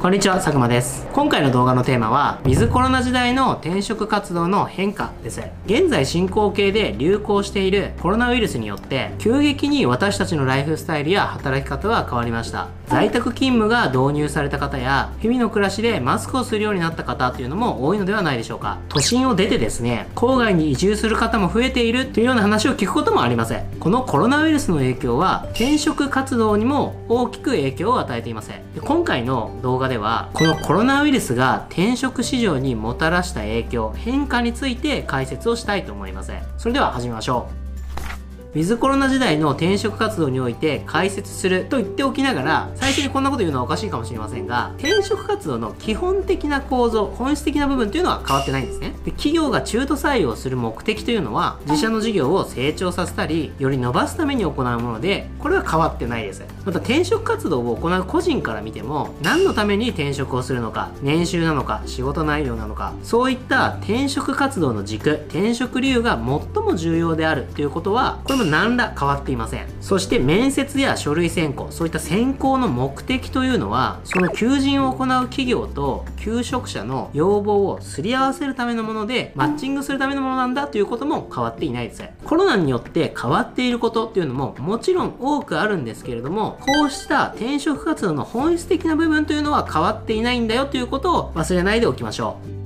こんにちは佐久間です。今回の動画のテーマはウィズコロナ時代の転職活動の変化です。現在進行形で流行しているコロナウイルスによって急激に私たちのライフスタイルや働き方は変わりました。在宅勤務が導入された方や日々の暮らしでマスクをするようになった方というのも多いのではないでしょうか。都心を出てですね郊外に移住する方も増えているというような話を聞くこともありませんこのコロナウイルスの影響は転職活動にも大きく影響を与えていません今回の動画ではこのコロナウイルスが転職市場にもたらした影響変化について解説をしたいと思いますそれでは始めましょう。ウィズコロナ時代の転職活動において解説すると言っておきながら最初にこんなこと言うのはおかしいかもしれませんが転職活動の基本的な構造本質的な部分というのは変わってないんですね。で企業が中途採用する目的というのは自社の事業を成長させたりより伸ばすために行うものでこれは変わってないです。また転職活動を行う個人から見ても何のために転職をするのか年収なのか仕事内容なのかそういった転職活動の軸転職理由が最も重要であるということはこれも何ら変わっていません。そして面接や書類選考そういった選考の目的というのはその求人を行う企業と求職者の要望をすり合わせるためのものでマッチングするためのものなんだということも変わっていないです。コロナによって変わっていることっていうのももちろん多くあるんですけれどもこうした転職活動の本質的な部分というのは変わっていないんだよということを忘れないでおきましょう。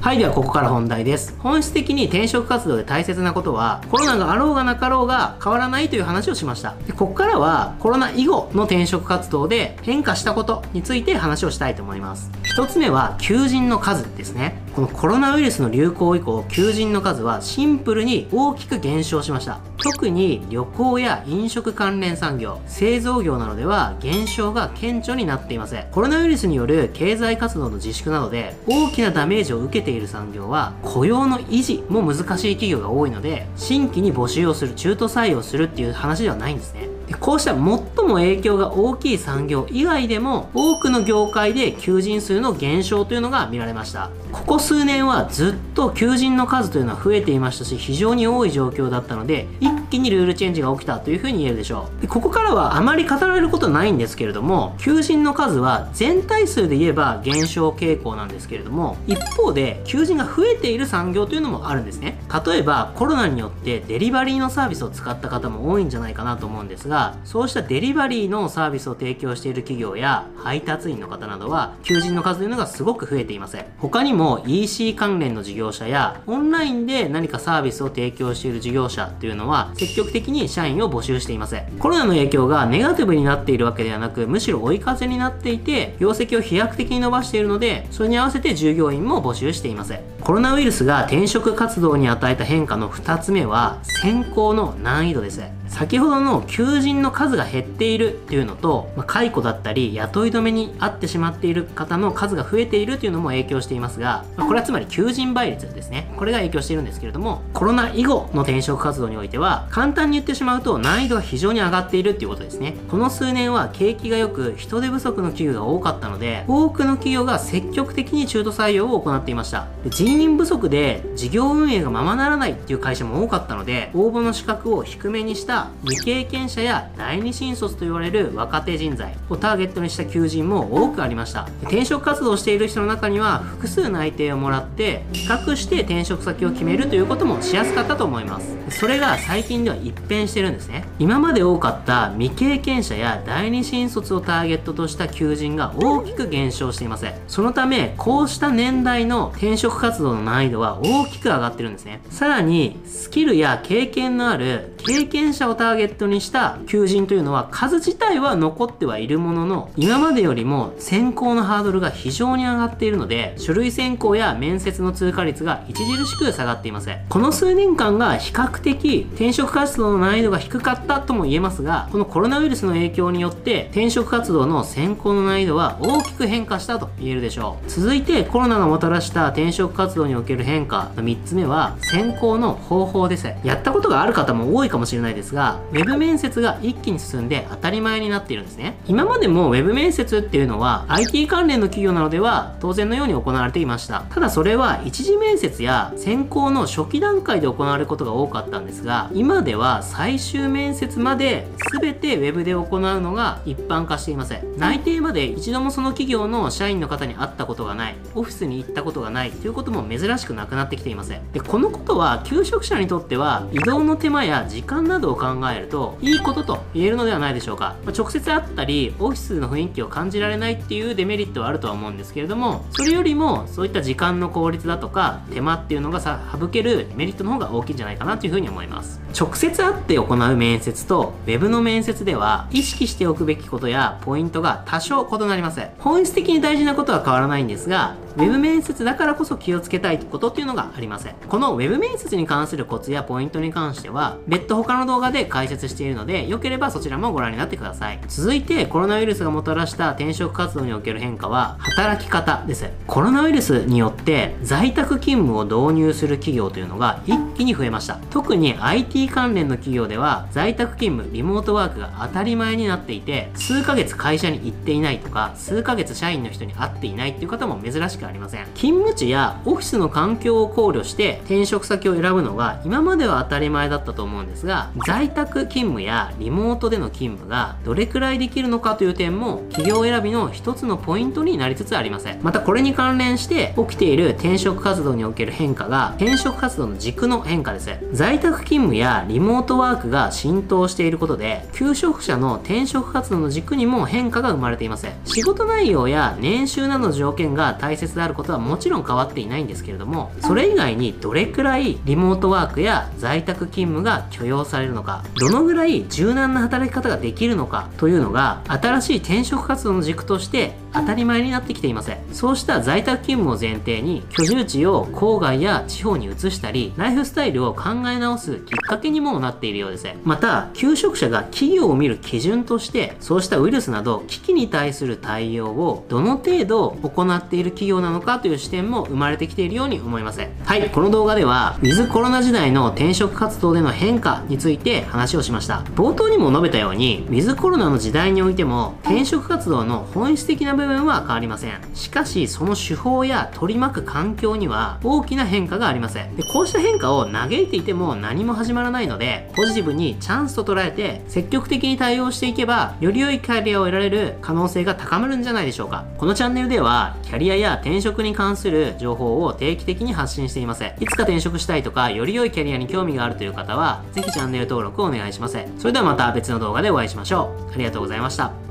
はい、ではここから本題です。本質的に転職活動で大切なことは、コロナがあろうがなかろうが変わらないという話をしました。でここからは、コロナ以後の転職活動で変化したことについて話をしたいと思います。一つ目は、求人の数ですね。このコロナウイルスの流行以降、求人の数はシンプルに大きく減少しました。特に旅行や飲食関連産業、製造業などでは減少が顕著になっていません。コロナウイルスによる経済活動の自粛などで大きなダメージを受けている産業は雇用の維持も難しい企業が多いので新規に募集をする中途採用するっていう話ではないんですねこうした最も影響が大きい産業以外でも多くの業界で求人数の減少というのが見られました。ここ数年はずっと求人の数というのは増えていましたし非常に多い状況だったので一気にルールチェンジが起きたというふうに言えるでしょう。でここからはあまり語られることないんですけれども求人の数は全体数で言えば減少傾向なんですけれども一方で求人が増えている産業というのもあるんですね。例えばコロナによってデリバリーのサービスを使った方も多いんじゃないかなと思うんですがそうしたデリバリーのサービスを提供している企業や配達員の方などは求人の数というのがすごく増えていません。他にも EC 関連の事業者やオンラインで何かサービスを提供している事業者というのは積極的に社員を募集していますコロナの影響がネガティブになっているわけではなくむしろ追い風になっていて業績を飛躍的に伸ばしているのでそれに合わせて従業員も募集していますコロナウイルスが転職活動に与えた変化の2つ目は選考の難易度です。先ほどの求人の数が減っているっていうのと、まあ、解雇だったり雇い止めに遭ってしまっている方の数が増えているっていうのも影響していますが、まあ、これはつまり求人倍率ですね。これが影響しているんですけれどもコロナ以後の転職活動においては簡単に言ってしまうと難易度が非常に上がっているっていうことですね。この数年は景気が良く人手不足の企業が多かったので多くの企業が積極的に中途採用を行っていました。人人員不足で事業運営がままならないっていう会社も多かったので応募の資格を低めにした未経験者や第二新卒と言われる若手人材をターゲットにした求人も多くありました。転職活動をしている人の中には複数内定をもらって比較して転職先を決めるということもしやすかったと思います。それが最近では一変してるんですね。今まで多かった未経験者や第二新卒をターゲットとした求人が大きく減少していません。そのためこうした年代の転職活動の難易度は大きく上がってるんですね。さらにスキルや経験のある経験者をターゲットにした求人というのは数自体は残ってはいるものの今までよりも選考のハードルが非常に上がっているので書類選考や面接の通過率が著しく下がっていませんこの数年間が比較的転職活動の難易度が低かったとも言えますがこのコロナウイルスの影響によって転職活動の選考の難易度は大きく変化したと言えるでしょう。続いてコロナがもたらした転職活動における変化の3つ目は選考の方法です。やったことがある方も多いかもしれないですが web 面接が一気に進んで当たり前になっているんですね。今までも web 面接っていうのは IT 関連の企業などでは当然のように行われていました。ただそれは一次面接や選考の初期段階で行われることが多かったんですが今では最終面接まで全て Web で行うのが一般化していません。内定まで一度もその企業の社員の方に会ったことがない。オフィスに行ったことがない。ということも珍しくなくなってきていません。でこのことは求職者にとっては移動の手間や時時間などを考えるといいことと言えるのではないでしょうか、まあ、直接会ったりオフィスの雰囲気を感じられないっていうデメリットはあるとは思うんですけれどもそれよりもそういった時間の効率だとか手間っていうのがさ省けるメリットの方が大きいんじゃないかなというふうに思います。直接会って行う面接と Web の面接では意識しておくべきことやポイントが多少異なります。本質的に大事なことは変わらないんですが Web 面接だからこそ気をつけたいことっていうのがありません。この Web 面接に関するコツやポイントに関しては別途他の動画で解説しているのでよければそちらもご覧になってください。続いてコロナウイルスがもたらした転職活動における変化は働き方です。コロナウイルスによって在宅勤務を導入する企業というのが一気に増えました。特に IT 関連の企業では在宅勤務リモートワークが当たり前になっていて数ヶ月会社に行っていないとか数ヶ月社員の人に会っていないっていう方も珍しくありません。勤務地やオフィスの環境を考慮して転職先を選ぶのが今までは当たり前だったと思うんですが在宅勤務やリモートでの勤務がどれくらいできるのかという点も企業選びの一つのポイントになりつつありません。またこれに関連して起きている転職活動における変化が転職活動の軸の変化です。在宅勤務やリモートワークが浸透していることで求職者の転職活動の軸にも変化が生まれています。仕事内容や年収などの条件が大切であることはもちろん変わっていないんですけれどもそれ以外にどれくらいリモートワークや在宅勤務が許容されるのかどのぐらい柔軟な働き方ができるのかというのが新しい転職活動の軸として当たり前になってきていません。そうした在宅勤務を前提に居住地を郊外や地方に移したりライフスタイルを考え直すきっかけにもなっているようです。また求職者が企業を見る基準としてそうしたウイルスなど危機に対する対応をどの程度行っている企業なのかという視点も生まれてきているように思います。はいこの動画ではウィズコロナ時代の転職活動での変化について話をしました。冒頭にも述べたようにウィズコロナの時代においても転職活動の本質的な部分は変わりません。しかしその手法や取り巻く環境には大きな変化がありません。でこうした変化を嘆いていても何も始まらないのでポジティブにチャンスと捉えて積極的に対応していけばより良いキャリアを得られる可能性が高まるんじゃないでしょうか。このチャンネルではキャリアや転職に関する情報を定期的に発信していますいつか転職したいとかより良いキャリアに興味があるという方はぜひチャンネル登録をお願いしますそれではまた別の動画でお会いしましょう。ありがとうございました。